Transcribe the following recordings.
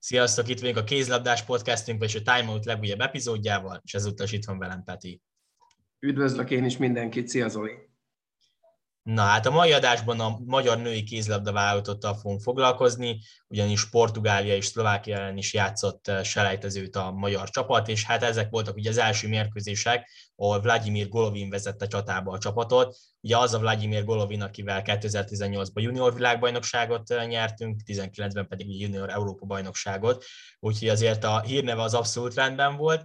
Sziasztok, itt vagyunk a Kézlabdás podcastünk, és a Time Out legújabb epizódjával, és ezúttal is itt van velem Peti. Üdvözlök én is mindenkit, szia Zoli! Na hát a mai adásban a magyar női kézlabda vállalatottal fogunk foglalkozni, ugyanis Portugália és Szlovákia ellen is játszott eh, selejtezőt a magyar csapat, és hát ezek voltak ugye az első mérkőzések, ahol Vladimir Golovin vezette csatába a csapatot. Ugye az a Vladimir Golovin, akivel 2018-ban junior világbajnokságot eh, nyertünk, 19-ben pedig junior Európa bajnokságot, úgyhogy azért a hírneve az abszolút rendben volt.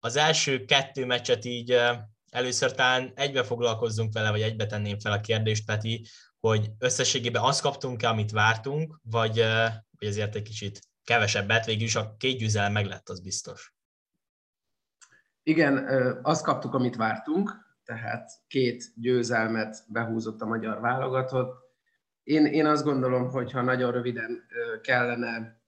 Az első kettő meccset így eh, először talán egybe foglalkozzunk vele, vagy egybe tenném fel a kérdést, Peti, hogy összességében azt kaptunk-e, amit vártunk, vagy, vagy azért egy kicsit kevesebbet, végül is a két győzelem meg lett, az biztos. Igen, azt kaptuk, amit vártunk, tehát két győzelmet behúzott a magyar válogatott. Én, én azt gondolom, hogy ha nagyon röviden kellene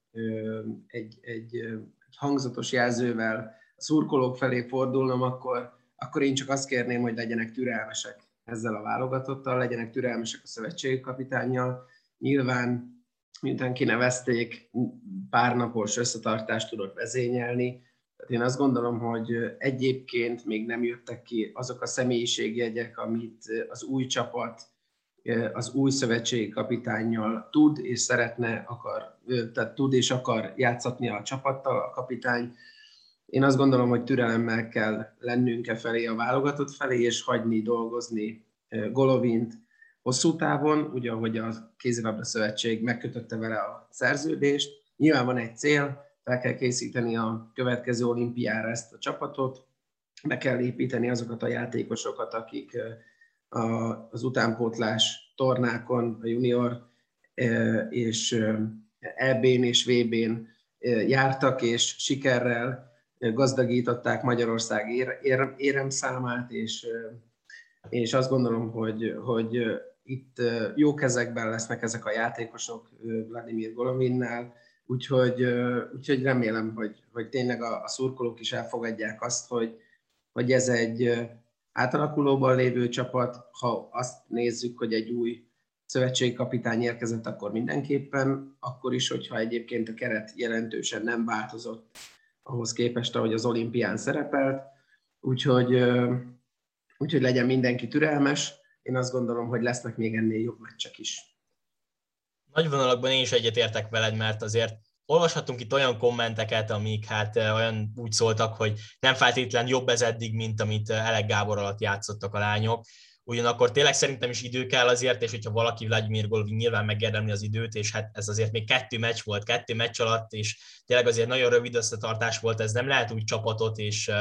egy, egy, egy hangzatos jelzővel a szurkolók felé fordulnom, akkor akkor én csak azt kérném, hogy legyenek türelmesek ezzel a válogatottal, legyenek türelmesek a szövetségi kapitányjal. Nyilván, miután kinevezték, pár napos összetartást tudott vezényelni. Tehát én azt gondolom, hogy egyébként még nem jöttek ki azok a személyiségjegyek, amit az új csapat az új szövetségi kapitányjal tud és szeretne, akar, tehát tud és akar játszatni a csapattal a kapitány én azt gondolom, hogy türelemmel kell lennünk e felé a válogatott felé, és hagyni dolgozni Golovint hosszú távon, ugye ahogy a Kézilabda Szövetség megkötötte vele a szerződést. Nyilván van egy cél, fel kell készíteni a következő olimpiára ezt a csapatot, be kell építeni azokat a játékosokat, akik az utánpótlás tornákon, a junior és EB-n és VB-n jártak, és sikerrel gazdagították Magyarország ér, ér, éremszámát, és, és azt gondolom, hogy, hogy itt jó kezekben lesznek ezek a játékosok Vladimir Golovinnál, úgyhogy, úgyhogy remélem, hogy, hogy tényleg a, a szurkolók is elfogadják azt, hogy, hogy ez egy átalakulóban lévő csapat, ha azt nézzük, hogy egy új szövetségkapitány érkezett, akkor mindenképpen, akkor is, hogyha egyébként a keret jelentősen nem változott, ahhoz képest, ahogy az olimpián szerepelt. Úgyhogy, úgyhogy legyen mindenki türelmes. Én azt gondolom, hogy lesznek még ennél jobb meccsek is. Nagy vonalakban én is egyetértek veled, mert azért olvashatunk itt olyan kommenteket, amik hát olyan úgy szóltak, hogy nem feltétlen jobb ez eddig, mint amit Elek Gábor alatt játszottak a lányok. Ugyanakkor tényleg szerintem is idő kell azért, és hogyha valaki Vladimir Golovin nyilván megérdemli az időt, és hát ez azért még kettő meccs volt, kettő meccs alatt, és tényleg azért nagyon rövid összetartás volt, ez nem lehet úgy csapatot és,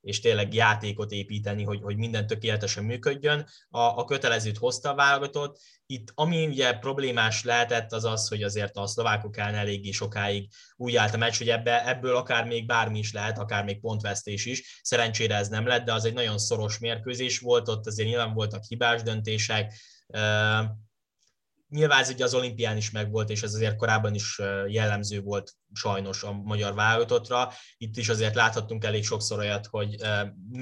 és tényleg játékot építeni, hogy, hogy minden tökéletesen működjön. A, a kötelezőt hozta a válogatott. Itt ami ugye problémás lehetett, az az, hogy azért a szlovákok ellen eléggé sokáig úgy állt a meccs, hogy ebbe, ebből akár még bármi is lehet, akár még pontvesztés is. Szerencsére ez nem lett, de az egy nagyon szoros mérkőzés volt, ott azért nyilván voltak hibás döntések, Nyilván ez ugye az olimpián is megvolt, és ez azért korábban is jellemző volt sajnos a magyar válogatottra. Itt is azért láthattunk elég sokszor olyat, hogy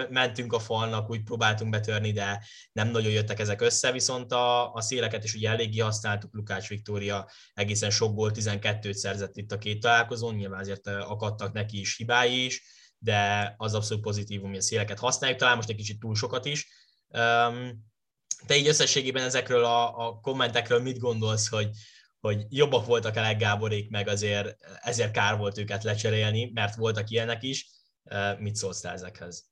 mentünk a falnak, úgy próbáltunk betörni, de nem nagyon jöttek ezek össze, viszont a, a széleket is ugye eléggé használtuk, Lukács Viktória egészen sok gól 12-t szerzett itt a két találkozón, nyilván azért akadtak neki is hibái is, de az abszolút pozitívum, hogy a széleket használjuk, talán most egy kicsit túl sokat is. Te így összességében ezekről a, a kommentekről mit gondolsz, hogy, hogy jobbak voltak Elek Gáborék, meg azért ezért kár volt őket lecserélni, mert voltak ilyenek is. Mit szólsz ezekhez?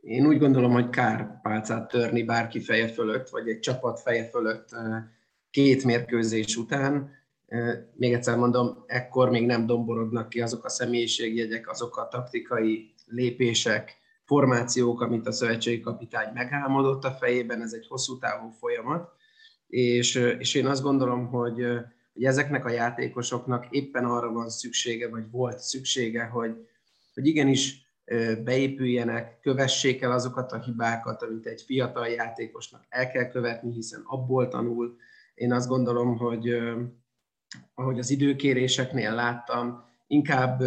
Én úgy gondolom, hogy kár pálcát törni bárki feje fölött, vagy egy csapat feje fölött két mérkőzés után. Még egyszer mondom, ekkor még nem domborodnak ki azok a személyiségjegyek, azok a taktikai lépések, formációk, amit a szövetségi kapitány megálmodott a fejében, ez egy hosszú távú folyamat, és, és én azt gondolom, hogy, hogy ezeknek a játékosoknak éppen arra van szüksége, vagy volt szüksége, hogy, hogy igenis beépüljenek, kövessék el azokat a hibákat, amit egy fiatal játékosnak el kell követni, hiszen abból tanul. Én azt gondolom, hogy ahogy az időkéréseknél láttam, inkább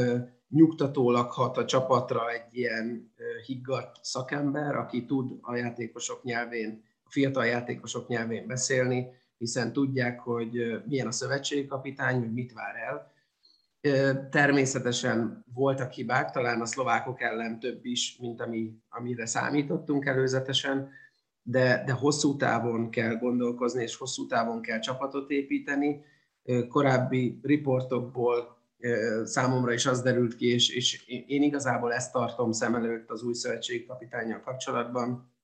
nyugtatólag hat a csapatra egy ilyen higgadt szakember, aki tud a játékosok nyelvén, a fiatal játékosok nyelvén beszélni, hiszen tudják, hogy milyen a szövetségkapitány, hogy mit vár el. Természetesen voltak hibák, talán a szlovákok ellen több is, mint ami, amire számítottunk előzetesen, de, de hosszú távon kell gondolkozni, és hosszú távon kell csapatot építeni. Korábbi riportokból számomra is az derült ki, és, és én igazából ezt tartom szem előtt az új szövetségi kapitányjal kapcsolatban,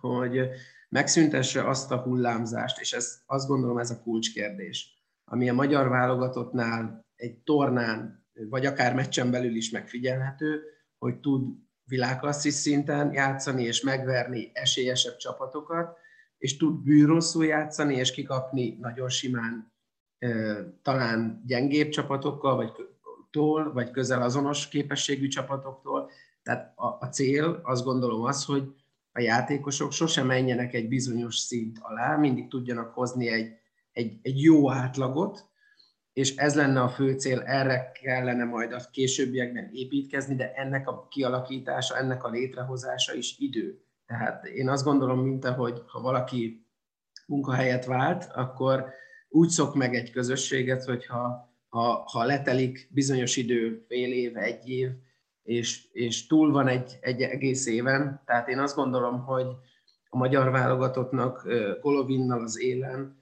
hogy megszüntesse azt a hullámzást, és ez, azt gondolom ez a kulcskérdés, ami a magyar válogatottnál egy tornán, vagy akár meccsen belül is megfigyelhető, hogy tud világklasszis szinten játszani és megverni esélyesebb csapatokat, és tud bűrosszul játszani és kikapni nagyon simán talán gyengébb csapatokkal, vagy tól, vagy közel azonos képességű csapatoktól. Tehát a, a cél azt gondolom az, hogy a játékosok sosem menjenek egy bizonyos szint alá, mindig tudjanak hozni egy, egy, egy jó átlagot, és ez lenne a fő cél, erre kellene majd a későbbiekben építkezni, de ennek a kialakítása, ennek a létrehozása is idő. Tehát én azt gondolom, mint ahogy ha valaki munkahelyet vált, akkor úgy szok meg egy közösséget, hogyha ha, ha letelik bizonyos idő, fél év, egy év, és, és túl van egy, egy egész éven, tehát én azt gondolom, hogy a magyar válogatottnak Golovinnal az élen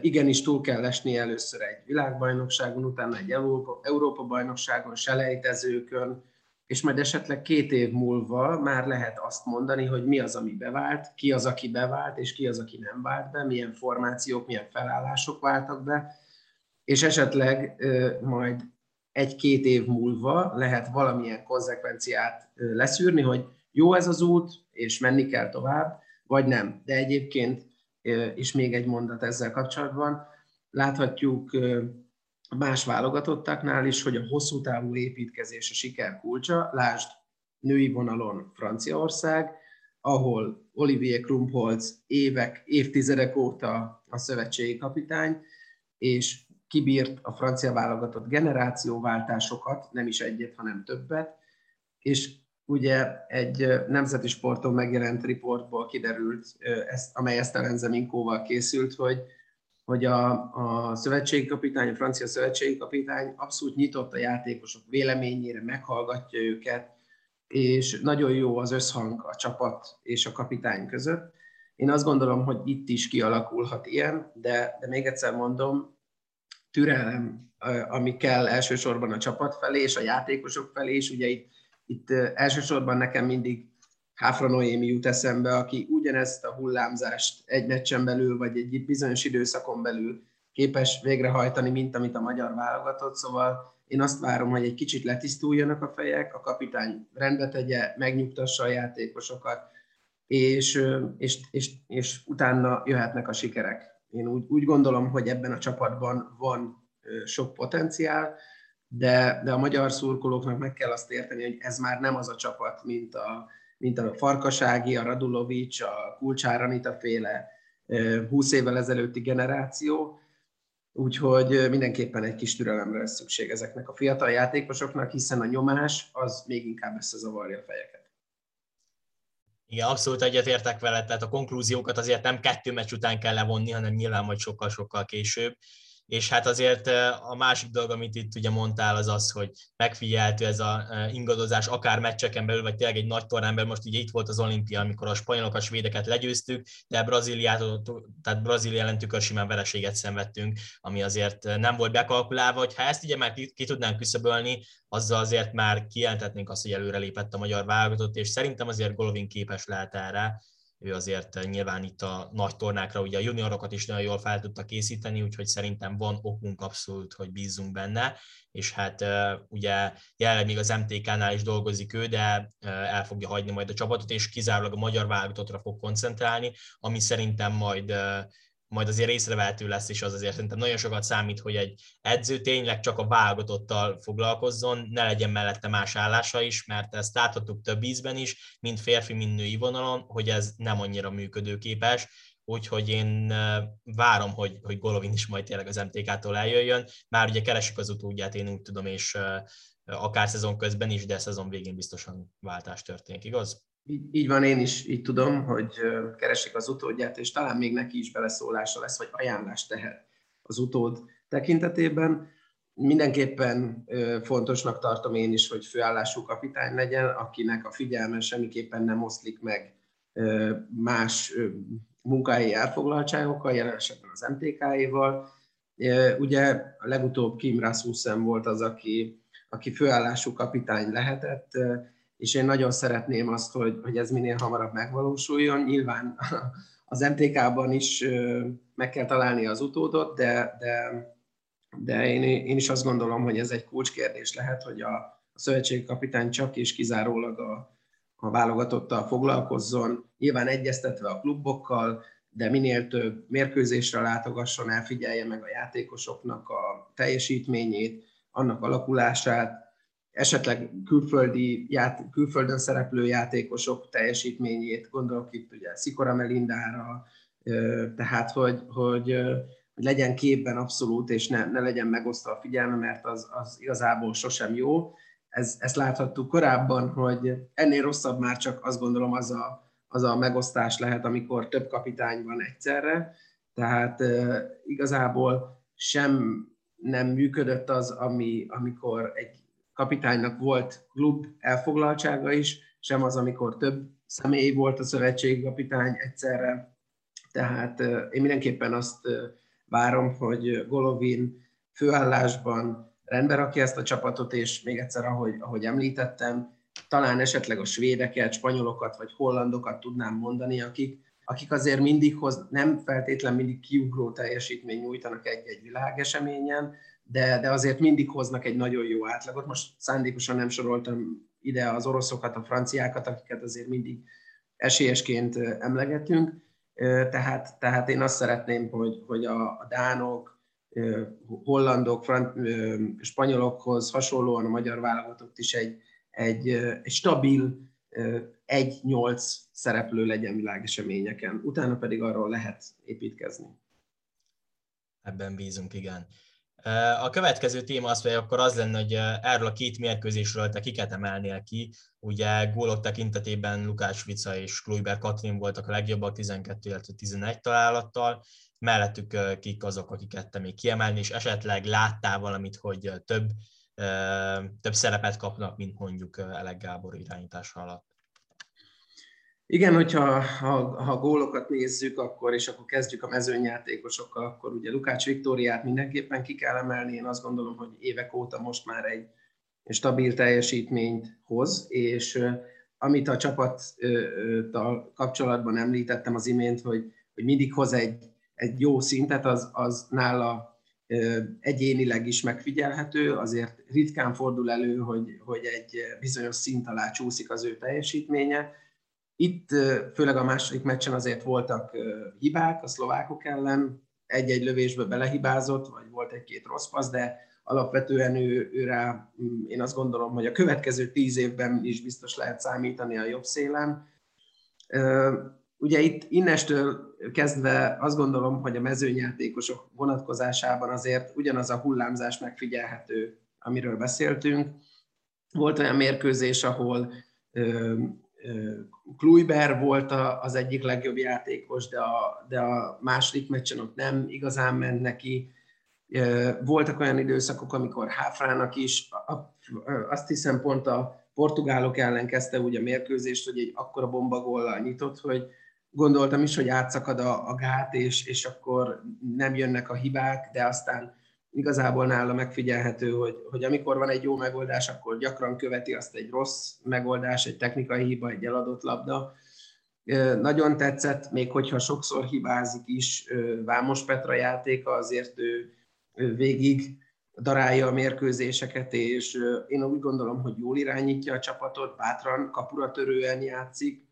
igenis túl kell esni először egy világbajnokságon, utána egy Európa, Európa bajnokságon, selejtezőkön, és majd esetleg két év múlva már lehet azt mondani, hogy mi az, ami bevált, ki az, aki bevált, és ki az, aki nem vált be, milyen formációk, milyen felállások váltak be, és esetleg majd egy-két év múlva lehet valamilyen konzekvenciát leszűrni, hogy jó ez az út, és menni kell tovább, vagy nem. De egyébként és még egy mondat ezzel kapcsolatban. Láthatjuk más válogatottaknál is, hogy a hosszú távú építkezés a siker kulcsa. Lásd, női vonalon Franciaország, ahol Olivier Krumpholz évek, évtizedek óta a szövetségi kapitány, és kibírt a francia válogatott generációváltásokat, nem is egyet, hanem többet, és ugye egy nemzeti sporton megjelent riportból kiderült, ezt, amely Esztelen Zeminkóval készült, hogy, hogy a, a szövetségi kapitány, a francia szövetségi kapitány abszolút nyitott a játékosok véleményére, meghallgatja őket, és nagyon jó az összhang a csapat és a kapitány között. Én azt gondolom, hogy itt is kialakulhat ilyen, de, de még egyszer mondom, türelem, ami kell elsősorban a csapat felé és a játékosok felé, és ugye itt itt elsősorban nekem mindig Háfra Noémi jut eszembe, aki ugyanezt a hullámzást egy meccsen belül, vagy egy bizonyos időszakon belül képes végrehajtani, mint amit a magyar válogatott, szóval én azt várom, hogy egy kicsit letisztuljanak a fejek, a kapitány rendbe tegye, megnyugtassa a játékosokat, és, és, és, és utána jöhetnek a sikerek. Én úgy, úgy gondolom, hogy ebben a csapatban van sok potenciál, de, de a magyar szurkolóknak meg kell azt érteni, hogy ez már nem az a csapat, mint a, mint a Farkasági, a Radulovics, a Kulcsáranita féle 20 évvel ezelőtti generáció, úgyhogy mindenképpen egy kis türelemre lesz szükség ezeknek a fiatal játékosoknak, hiszen a nyomás az még inkább összezavarja a fejeket. Igen, abszolút egyetértek vele, tehát a konklúziókat azért nem kettő meccs után kell levonni, hanem nyilván majd sokkal-sokkal később és hát azért a másik dolog, amit itt ugye mondtál, az az, hogy megfigyelhető ez a ingadozás akár meccseken belül, vagy tényleg egy nagy tornán belül, most ugye itt volt az olimpia, amikor a spanyolok a svédeket legyőztük, de Brazíliát, tehát Brazília ellen tükörsimán vereséget szenvedtünk, ami azért nem volt bekalkulálva, hogy ha ezt ugye már ki, ki tudnánk küszöbölni, azzal azért már kijelentetnénk azt, hogy előrelépett a magyar válogatott, és szerintem azért Golovin képes lehet erre, ő azért nyilván itt a nagy tornákra ugye a juniorokat is nagyon jól fel tudta készíteni, úgyhogy szerintem van okunk abszolút, hogy bízzunk benne, és hát ugye jelenleg még az MTK-nál is dolgozik ő, de el fogja hagyni majd a csapatot, és kizárólag a magyar válogatottra fog koncentrálni, ami szerintem majd majd azért észrevehető lesz, és az azért szerintem nagyon sokat számít, hogy egy edző tényleg csak a válogatottal foglalkozzon, ne legyen mellette más állása is, mert ezt láthatjuk több ízben is, mind férfi, mind női vonalon, hogy ez nem annyira működőképes, úgyhogy én várom, hogy, hogy Golovin is majd tényleg az MTK-tól eljöjjön, már ugye keresik az utódját, én úgy tudom, és akár szezon közben is, de szezon végén biztosan váltás történik, igaz? Így, így van, én is így tudom, hogy keresik az utódját, és talán még neki is beleszólása lesz, vagy ajánlást tehet az utód tekintetében. Mindenképpen fontosnak tartom én is, hogy főállású kapitány legyen, akinek a figyelme semmiképpen nem oszlik meg más munkai elfoglaltságokkal, jelen esetben az MTK-éval. Ugye legutóbb Kim Rasmussen volt az, aki, aki főállású kapitány lehetett, és én nagyon szeretném azt, hogy, hogy ez minél hamarabb megvalósuljon. Nyilván az MTK-ban is meg kell találni az utódot, de, de, de én, én is azt gondolom, hogy ez egy kulcskérdés lehet, hogy a, a szövetségi kapitány csak és kizárólag a, a válogatottal foglalkozzon, nyilván egyeztetve a klubokkal, de minél több mérkőzésre látogasson, elfigyelje meg a játékosoknak a teljesítményét, annak alakulását, esetleg külföldi, ját, külföldön szereplő játékosok teljesítményét, gondolok itt ugye Szikora Melindára, tehát hogy, hogy, hogy legyen képben abszolút, és ne, ne legyen megosztva a figyelme, mert az, az igazából sosem jó. Ez, ezt láthattuk korábban, hogy ennél rosszabb már csak azt gondolom az a, az a megosztás lehet, amikor több kapitány van egyszerre, tehát igazából sem nem működött az, ami, amikor egy kapitánynak volt klub elfoglaltsága is, sem az, amikor több személy volt a szövetségi kapitány egyszerre. Tehát én mindenképpen azt várom, hogy Golovin főállásban rendbe rakja ezt a csapatot, és még egyszer, ahogy, ahogy említettem, talán esetleg a svédeket, spanyolokat vagy hollandokat tudnám mondani, akik, akik azért mindig hoz, nem feltétlen mindig kiugró teljesítmény nyújtanak egy-egy világeseményen, de, de azért mindig hoznak egy nagyon jó átlagot. Most szándékosan nem soroltam ide az oroszokat, a franciákat, akiket azért mindig esélyesként emlegetünk. Tehát, tehát én azt szeretném, hogy, hogy a, a dánok, hollandok, frant, spanyolokhoz hasonlóan a magyar válogatott is egy, egy, egy stabil egy-nyolc szereplő legyen világeseményeken. Utána pedig arról lehet építkezni. Ebben bízunk, igen. A következő téma az, hogy akkor az lenne, hogy erről a két mérkőzésről te kiket emelnél ki. Ugye gólok tekintetében Lukács Vica és Kluiber Katrin voltak a legjobbak 12, illetve 11 találattal. Mellettük kik azok, akiket te még kiemelni, és esetleg láttál valamit, hogy több, több szerepet kapnak, mint mondjuk Elek Gábor irányítása alatt. Igen, hogyha ha, ha gólokat nézzük, akkor és akkor kezdjük a mezőnyjátékosokkal, akkor ugye Lukács Viktóriát mindenképpen ki kell emelni. Én azt gondolom, hogy évek óta most már egy stabil teljesítményt hoz, és amit a csapattal kapcsolatban említettem az imént, hogy, hogy mindig hoz egy, egy jó szintet, az, az nála egyénileg is megfigyelhető, azért ritkán fordul elő, hogy, hogy egy bizonyos szint alá csúszik az ő teljesítménye, itt főleg a második meccsen azért voltak hibák a szlovákok ellen, egy-egy lövésbe belehibázott, vagy volt egy-két rossz passz, de alapvetően ő, ő rá, mm, én azt gondolom, hogy a következő tíz évben is biztos lehet számítani a jobb szélen. Ugye itt innestől kezdve azt gondolom, hogy a mezőnyjátékosok vonatkozásában azért ugyanaz a hullámzás megfigyelhető, amiről beszéltünk. Volt olyan mérkőzés, ahol Kluiber volt az egyik legjobb játékos, de a, de a második meccsen ott nem igazán ment neki. Voltak olyan időszakok, amikor Háfrának is, azt hiszem pont a portugálok ellen kezdte úgy a mérkőzést, hogy egy akkora bombagollal nyitott, hogy gondoltam is, hogy átszakad a, a gát, és, és akkor nem jönnek a hibák, de aztán igazából nála megfigyelhető, hogy, hogy amikor van egy jó megoldás, akkor gyakran követi azt egy rossz megoldás, egy technikai hiba, egy eladott labda. Nagyon tetszett, még hogyha sokszor hibázik is Vámos Petra játéka, azért ő, végig darálja a mérkőzéseket, és én úgy gondolom, hogy jól irányítja a csapatot, bátran, kapura törően játszik.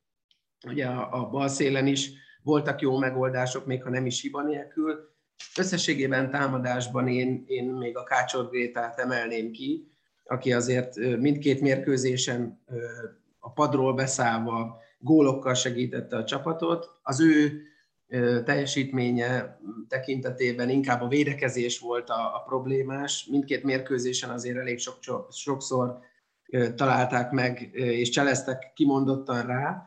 Ugye a, a bal szélen is voltak jó megoldások, még ha nem is hiba nélkül, Összességében támadásban én, én még a Kácsor Grétát emelném ki, aki azért mindkét mérkőzésen a padról beszállva gólokkal segítette a csapatot. Az ő teljesítménye tekintetében inkább a védekezés volt a, a problémás. Mindkét mérkőzésen azért elég sok, sokszor találták meg, és cseleztek kimondottan rá,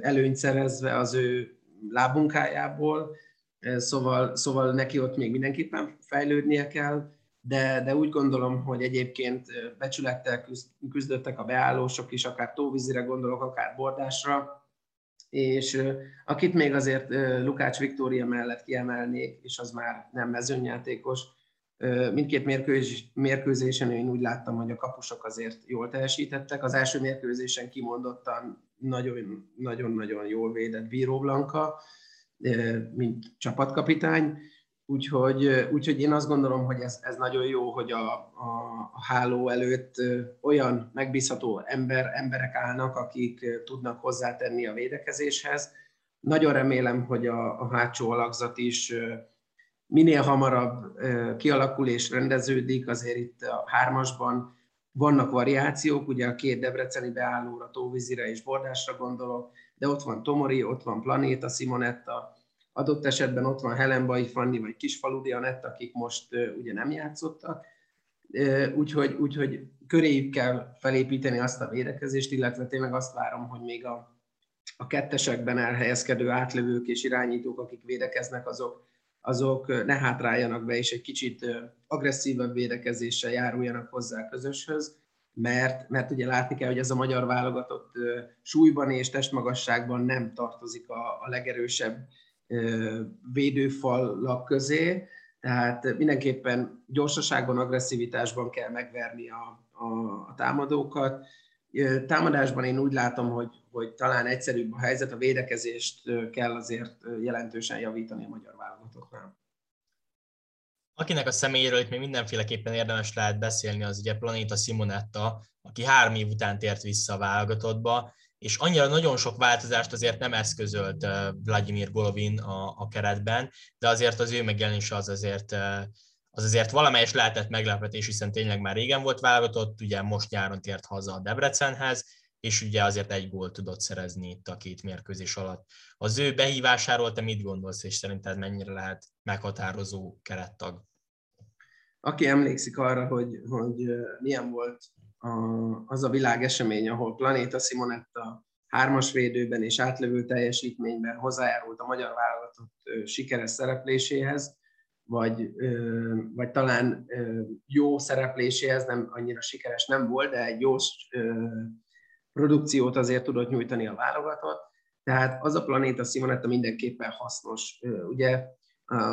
előnyt szerezve az ő lábunkájából, Szóval, szóval neki ott még mindenképpen fejlődnie kell, de, de úgy gondolom, hogy egyébként becsülettel küzdöttek a beállósok is, akár tóvízire gondolok, akár bordásra, és akit még azért Lukács Viktória mellett kiemelnék, és az már nem mezőnyjátékos, mindkét mérkőzés, mérkőzésen én úgy láttam, hogy a kapusok azért jól teljesítettek. Az első mérkőzésen kimondottan nagyon-nagyon jól védett Bíró Blanka, mint csapatkapitány, Úgyhogy, úgyhogy én azt gondolom, hogy ez, ez nagyon jó, hogy a, a, a háló előtt olyan megbízható ember, emberek állnak, akik tudnak hozzátenni a védekezéshez. Nagyon remélem, hogy a, a hátsó alakzat is minél hamarabb kialakul és rendeződik, azért itt a hármasban vannak variációk, ugye a két debreceni beállóra, Tóvizire és Bordásra gondolok, de ott van Tomori, ott van Planéta, Simonetta, Adott esetben ott van Helenbai Fanni vagy Kisfaludi Anett, akik most ugye nem játszottak. Úgyhogy, úgyhogy köréjük kell felépíteni azt a védekezést, illetve tényleg azt várom, hogy még a, a kettesekben elhelyezkedő átlövők és irányítók, akik védekeznek, azok, azok ne hátráljanak be, és egy kicsit agresszívebb védekezéssel járuljanak hozzá a közöshöz, mert, mert ugye látni kell, hogy ez a magyar válogatott súlyban és testmagasságban nem tartozik a, a legerősebb védőfalak közé, tehát mindenképpen gyorsaságban, agresszivitásban kell megverni a, a, a támadókat. Támadásban én úgy látom, hogy, hogy talán egyszerűbb a helyzet, a védekezést kell azért jelentősen javítani a magyar válogatottnál. Akinek a személyéről itt még mindenféleképpen érdemes lehet beszélni, az ugye Planeta Simonetta, aki három év után tért vissza a válogatottba, és annyira nagyon sok változást azért nem eszközölt Vladimir Golovin a, a keretben, de azért az ő megjelenése az azért, az azért valamelyes lehetett meglepetés, hiszen tényleg már régen volt válogatott, ugye most nyáron tért haza a Debrecenhez, és ugye azért egy gólt tudott szerezni itt a két mérkőzés alatt. Az ő behívásáról te mit gondolsz, és szerinted mennyire lehet meghatározó kerettag? Aki emlékszik arra, hogy, hogy milyen volt a, az a világesemény, ahol Planéta Simonetta hármas védőben és átlövő teljesítményben hozzájárult a magyar válogatott sikeres szerepléséhez, vagy, vagy talán jó szerepléséhez, nem annyira sikeres nem volt, de egy jó produkciót azért tudott nyújtani a válogatott. Tehát az a Planéta Simonetta mindenképpen hasznos. Ugye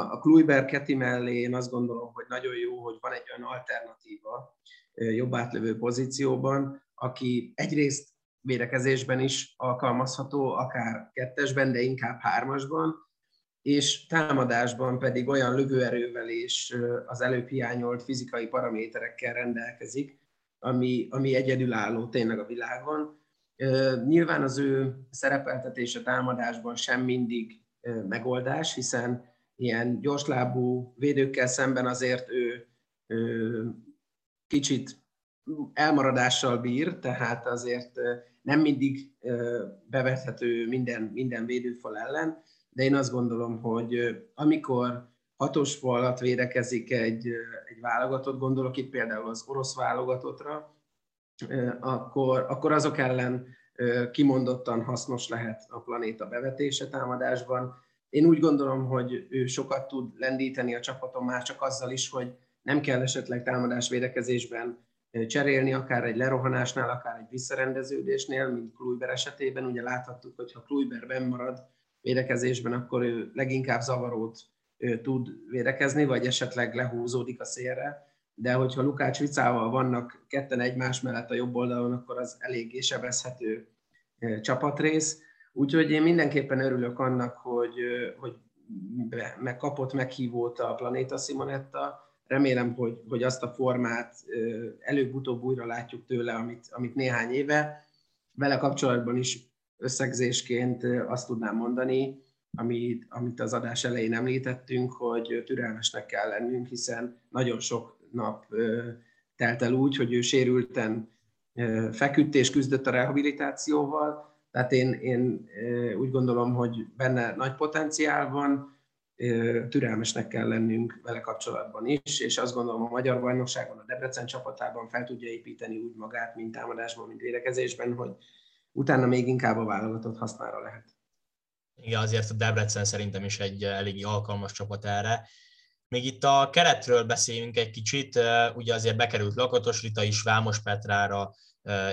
a Kluiber Keti mellé én azt gondolom, hogy nagyon jó, hogy van egy olyan alternatíva, jobb átlövő pozícióban, aki egyrészt védekezésben is alkalmazható, akár kettesben, de inkább hármasban, és támadásban pedig olyan lövőerővel és az előbb hiányolt fizikai paraméterekkel rendelkezik, ami, ami egyedülálló tényleg a világon. Nyilván az ő szerepeltetése támadásban sem mindig megoldás, hiszen ilyen gyorslábú védőkkel szemben azért ő, ő kicsit elmaradással bír, tehát azért nem mindig bevethető minden, minden védőfal ellen, de én azt gondolom, hogy amikor hatos falat védekezik egy, egy válogatott, gondolok itt például az orosz válogatottra, akkor, akkor azok ellen kimondottan hasznos lehet a planéta bevetése támadásban. Én úgy gondolom, hogy ő sokat tud lendíteni a csapaton már csak azzal is, hogy nem kell esetleg támadás védekezésben cserélni, akár egy lerohanásnál, akár egy visszarendeződésnél, mint Kluiber esetében. Ugye láthattuk, hogy ha Kluiber benn marad védekezésben, akkor ő leginkább zavarót tud védekezni, vagy esetleg lehúzódik a szélre. De hogyha Lukács Vicával vannak ketten egymás mellett a jobb oldalon, akkor az eléggé sebezhető csapatrész. Úgyhogy én mindenképpen örülök annak, hogy, hogy megkapott meghívót a Planéta Simonetta, remélem, hogy, hogy azt a formát előbb-utóbb újra látjuk tőle, amit, amit néhány éve. Vele kapcsolatban is összegzésként azt tudnám mondani, amit, amit az adás elején említettünk, hogy türelmesnek kell lennünk, hiszen nagyon sok nap telt el úgy, hogy ő sérülten feküdt és küzdött a rehabilitációval, tehát én, én úgy gondolom, hogy benne nagy potenciál van, türelmesnek kell lennünk vele kapcsolatban is, és azt gondolom a Magyar Bajnokságon, a Debrecen csapatában fel tudja építeni úgy magát, mint támadásban, mint védekezésben, hogy utána még inkább a válogatott hasznára lehet. Igen, azért a Debrecen szerintem is egy eléggé alkalmas csapat erre. Még itt a keretről beszéljünk egy kicsit, ugye azért bekerült Lakatos Rita is, Vámos Petrára,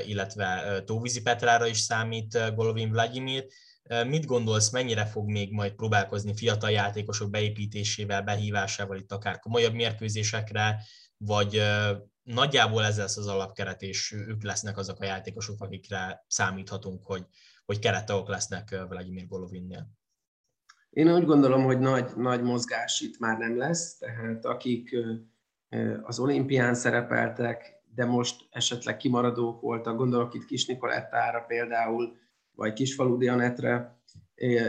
illetve Tóvízi Petrára is számít Golovin Vladimir. Mit gondolsz, mennyire fog még majd próbálkozni fiatal játékosok beépítésével, behívásával itt akár komolyabb mérkőzésekre, vagy nagyjából ez lesz az alapkeret, és ők lesznek azok a játékosok, akikre számíthatunk, hogy, hogy kerettagok lesznek Vladimir Golovinnél? Én úgy gondolom, hogy nagy, nagy mozgás itt már nem lesz, tehát akik az olimpián szerepeltek, de most esetleg kimaradók voltak, gondolok itt Kis Nikolettára például, vagy Kisfaludi Anetre,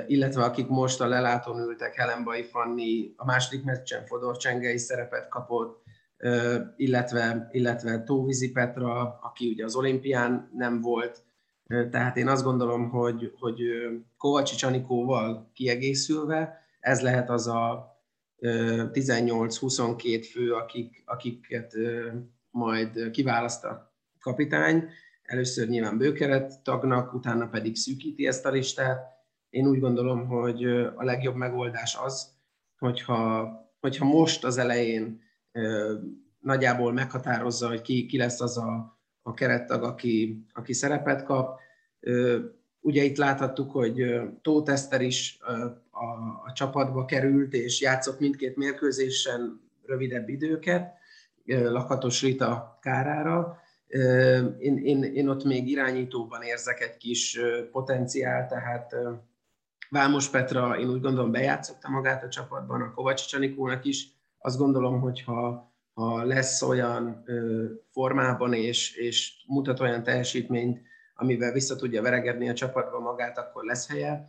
illetve akik most a lelátón ültek, Helenbai Fanni, a második meccsen Fodor Csengei szerepet kapott, illetve, illetve Tóvizi Petra, aki ugye az olimpián nem volt, tehát én azt gondolom, hogy, hogy Kovacsi Csanikóval kiegészülve, ez lehet az a 18-22 fő, akik, akiket majd kiválaszt a kapitány. Először nyilván bőkeret tagnak, utána pedig szűkíti ezt a listát. Én úgy gondolom, hogy a legjobb megoldás az, hogyha, hogyha most az elején nagyjából meghatározza, hogy ki, ki lesz az a, a kerettag, aki, aki szerepet kap. Ugye itt láthattuk, hogy Tóth Eszter is a, a csapatba került, és játszott mindkét mérkőzésen rövidebb időket, Lakatos Rita kárára. Én, én, én ott még irányítóban érzek egy kis potenciál, tehát Vámos Petra, én úgy gondolom bejátszotta magát a csapatban, a Kovács Csanikónak is. Azt gondolom, hogy ha ha lesz olyan formában és, és mutat olyan teljesítményt, amivel vissza tudja veregedni a csapatba magát, akkor lesz helye.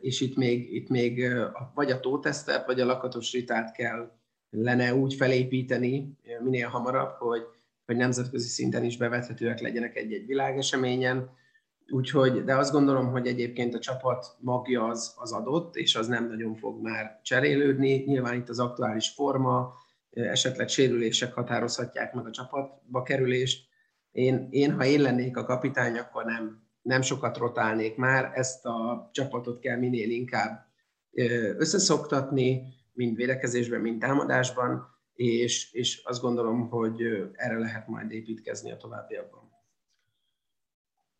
És itt még, itt még vagy a tótesztet, vagy a lakatos ritát kell lenne úgy felépíteni minél hamarabb, hogy, hogy nemzetközi szinten is bevethetőek legyenek egy-egy világeseményen. Úgyhogy, de azt gondolom, hogy egyébként a csapat magja az, az adott, és az nem nagyon fog már cserélődni. Nyilván itt az aktuális forma, esetleg sérülések határozhatják meg a csapatba kerülést. Én, én ha én lennék a kapitány, akkor nem, nem sokat rotálnék már, ezt a csapatot kell minél inkább összeszoktatni, mind védekezésben, mind támadásban, és, és azt gondolom, hogy erre lehet majd építkezni a továbbiakban.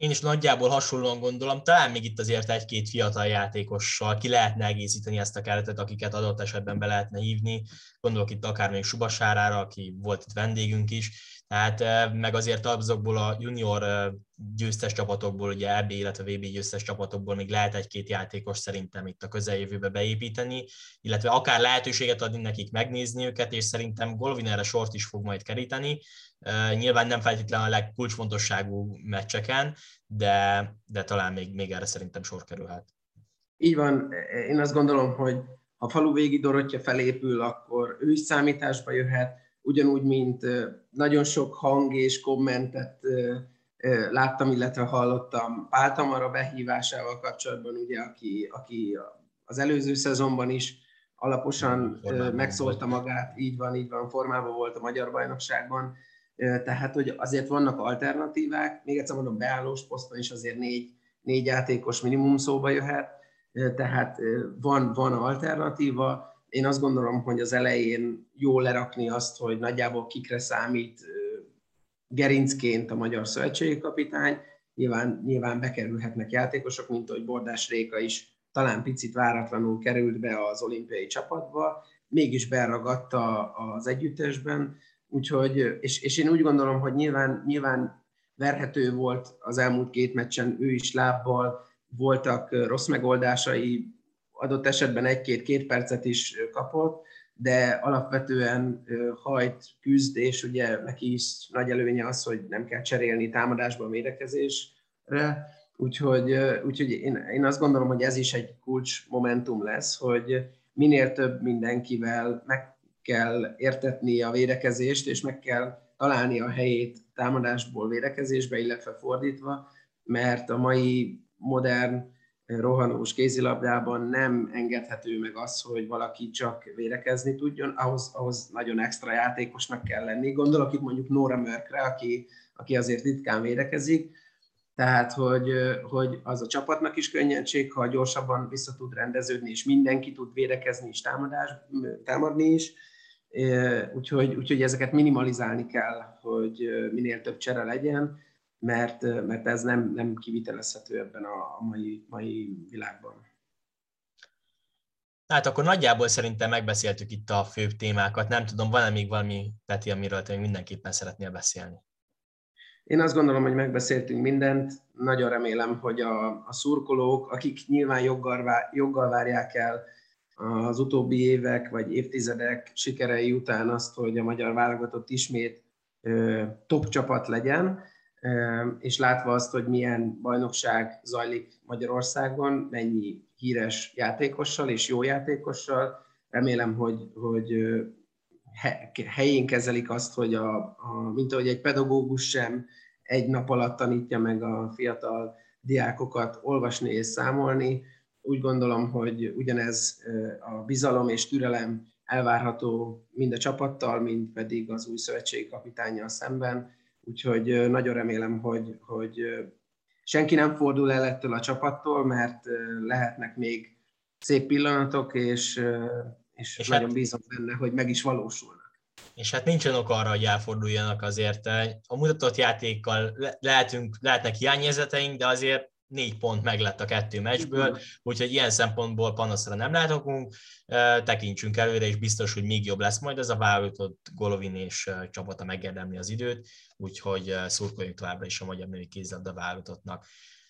Én is nagyjából hasonlóan gondolom, talán még itt azért egy-két fiatal játékossal ki lehetne egészíteni ezt a keretet, akiket adott esetben be lehetne hívni. Gondolok itt akár még Subasárára, aki volt itt vendégünk is, tehát meg azért azokból a junior győztes csapatokból, ugye EB, illetve VB győztes csapatokból még lehet egy-két játékos szerintem itt a közeljövőbe beépíteni, illetve akár lehetőséget adni nekik megnézni őket, és szerintem Golovin erre sort is fog majd keríteni. Nyilván nem feltétlenül a legkulcsfontosságú meccseken, de, de talán még, még erre szerintem sor kerülhet. Így van, én azt gondolom, hogy ha falu végi Dorottya felépül, akkor ő is számításba jöhet, ugyanúgy, mint nagyon sok hang és kommentet láttam, illetve hallottam Pál Tamara behívásával kapcsolatban, ugye, aki, aki az előző szezonban is alaposan formában megszólta magát, így van, így van, formában volt a magyar bajnokságban, tehát hogy azért vannak alternatívák, még egyszer mondom, beállós poszton is azért négy, négy játékos minimum szóba jöhet, tehát van, van alternatíva, én azt gondolom, hogy az elején jó lerakni azt, hogy nagyjából kikre számít gerincként a magyar szövetségi kapitány, nyilván, nyilván bekerülhetnek játékosok, mint hogy Bordás Réka is talán picit váratlanul került be az olimpiai csapatba, mégis beragadta az együttesben, úgyhogy, és, és én úgy gondolom, hogy nyilván, nyilván verhető volt az elmúlt két meccsen ő is lábbal, voltak rossz megoldásai, adott esetben egy-két-két percet is kapott, de alapvetően hajt, küzd, és ugye neki is nagy előnye az, hogy nem kell cserélni támadásban védekezésre, úgyhogy, úgyhogy én, én azt gondolom, hogy ez is egy kulcs momentum lesz, hogy minél több mindenkivel meg kell értetni a védekezést, és meg kell találni a helyét támadásból védekezésbe, illetve fordítva, mert a mai modern rohanós kézilabdában nem engedhető meg az, hogy valaki csak védekezni tudjon, ahhoz, ahhoz nagyon extra játékosnak kell lenni. Gondolok itt mondjuk Nora Mörkre, aki, aki azért ritkán védekezik, Tehát, hogy, hogy az a csapatnak is könnyedség, ha gyorsabban vissza tud rendeződni, és mindenki tud védekezni és támadás, támadni is. Úgyhogy, úgyhogy ezeket minimalizálni kell, hogy minél több csere legyen, mert, mert ez nem, nem kivitelezhető ebben a, a mai, mai világban. Hát akkor nagyjából szerintem megbeszéltük itt a fő témákat. Nem tudom, van-e még valami, Peti, amiről te mindenképpen szeretnél beszélni? Én azt gondolom, hogy megbeszéltünk mindent. Nagyon remélem, hogy a, a szurkolók, akik nyilván joggal, joggal várják el az utóbbi évek vagy évtizedek sikerei után azt, hogy a magyar válogatott ismét top csapat legyen, és látva azt, hogy milyen bajnokság zajlik Magyarországon, mennyi híres játékossal és jó játékossal, remélem, hogy, hogy helyén kezelik azt, hogy a, a, mint ahogy egy pedagógus sem egy nap alatt tanítja meg a fiatal diákokat olvasni és számolni. Úgy gondolom, hogy ugyanez a bizalom és türelem elvárható mind a csapattal, mind pedig az új szövetségi kapitányjal szemben. Úgyhogy nagyon remélem, hogy, hogy senki nem fordul el ettől a csapattól, mert lehetnek még szép pillanatok, és, és, és nagyon hát, bízom benne, hogy meg is valósulnak. És hát nincsen ok arra, hogy elforduljanak azért. A mutatott játékkal lehetünk, lehetnek hiányérzeteink, de azért négy pont meg lett a kettő meccsből, úgyhogy ilyen szempontból panaszra nem láthokunk, tekintsünk előre, és biztos, hogy még jobb lesz majd ez a válogatott Golovin és csapata megérdemli az időt, úgyhogy szurkoljunk továbbra is a magyar női kézilabda válogatottnak.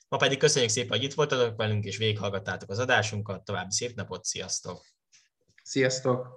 Ma pedig köszönjük szépen, hogy itt voltatok velünk, és végighallgattátok az adásunkat, további szép napot, sziasztok! Sziasztok!